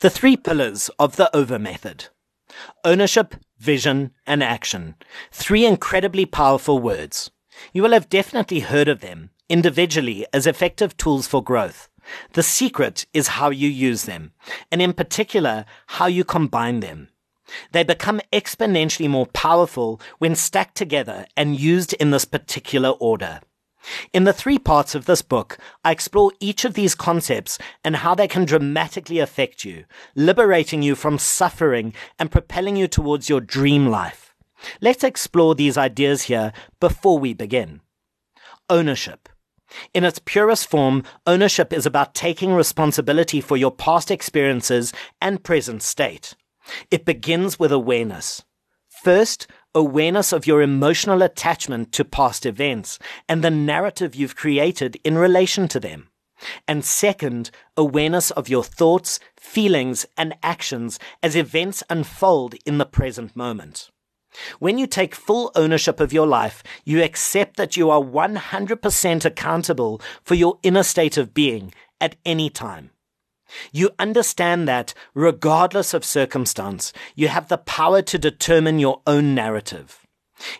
The three pillars of the OVA method. Ownership, vision, and action. Three incredibly powerful words. You will have definitely heard of them individually as effective tools for growth. The secret is how you use them, and in particular, how you combine them. They become exponentially more powerful when stacked together and used in this particular order. In the three parts of this book, I explore each of these concepts and how they can dramatically affect you, liberating you from suffering and propelling you towards your dream life. Let's explore these ideas here before we begin. Ownership. In its purest form, ownership is about taking responsibility for your past experiences and present state. It begins with awareness. First, awareness of your emotional attachment to past events and the narrative you've created in relation to them. And second, awareness of your thoughts, feelings, and actions as events unfold in the present moment. When you take full ownership of your life, you accept that you are 100% accountable for your inner state of being at any time. You understand that, regardless of circumstance, you have the power to determine your own narrative.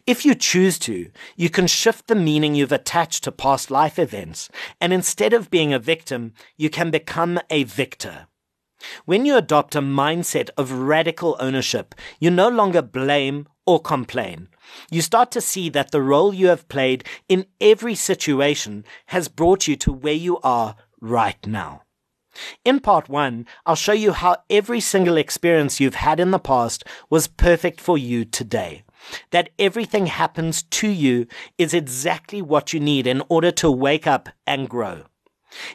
If you choose to, you can shift the meaning you've attached to past life events, and instead of being a victim, you can become a victor. When you adopt a mindset of radical ownership, you no longer blame or complain. You start to see that the role you have played in every situation has brought you to where you are right now. In part one, I'll show you how every single experience you've had in the past was perfect for you today. That everything happens to you is exactly what you need in order to wake up and grow.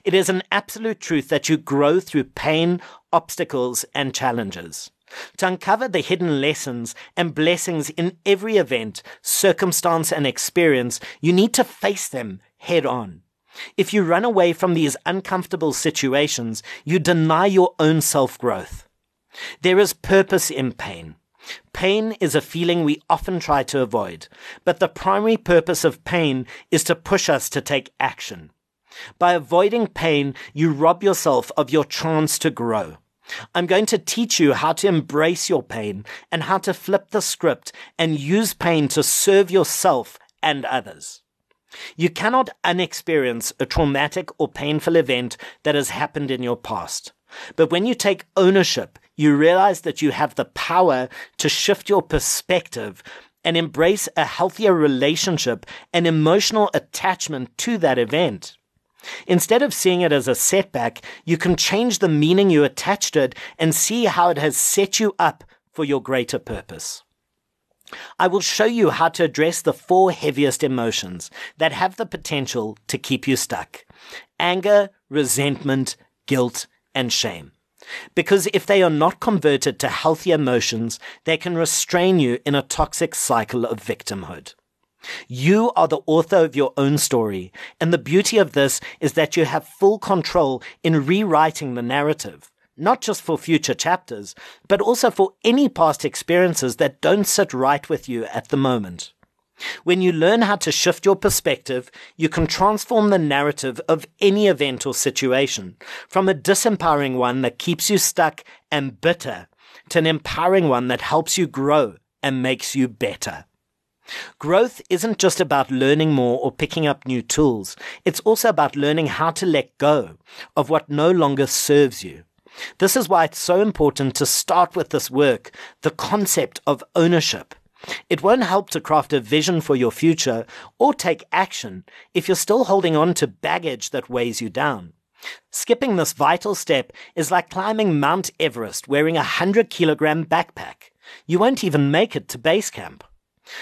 It is an absolute truth that you grow through pain, obstacles, and challenges. To uncover the hidden lessons and blessings in every event, circumstance, and experience, you need to face them head on. If you run away from these uncomfortable situations, you deny your own self growth. There is purpose in pain. Pain is a feeling we often try to avoid, but the primary purpose of pain is to push us to take action. By avoiding pain, you rob yourself of your chance to grow. I'm going to teach you how to embrace your pain and how to flip the script and use pain to serve yourself and others. You cannot unexperience a traumatic or painful event that has happened in your past. But when you take ownership, you realize that you have the power to shift your perspective and embrace a healthier relationship and emotional attachment to that event. Instead of seeing it as a setback, you can change the meaning you attach to it and see how it has set you up for your greater purpose. I will show you how to address the four heaviest emotions that have the potential to keep you stuck anger, resentment, guilt, and shame. Because if they are not converted to healthy emotions, they can restrain you in a toxic cycle of victimhood. You are the author of your own story, and the beauty of this is that you have full control in rewriting the narrative not just for future chapters, but also for any past experiences that don't sit right with you at the moment. When you learn how to shift your perspective, you can transform the narrative of any event or situation from a disempowering one that keeps you stuck and bitter to an empowering one that helps you grow and makes you better. Growth isn't just about learning more or picking up new tools. It's also about learning how to let go of what no longer serves you. This is why it's so important to start with this work, the concept of ownership. It won't help to craft a vision for your future or take action if you're still holding on to baggage that weighs you down. Skipping this vital step is like climbing Mount Everest wearing a 100 kilogram backpack. You won't even make it to base camp.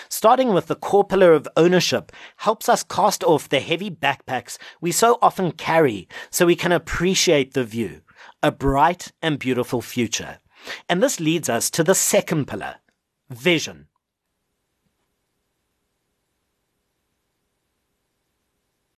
Starting with the core pillar of ownership helps us cast off the heavy backpacks we so often carry so we can appreciate the view a bright and beautiful future. And this leads us to the second pillar, vision.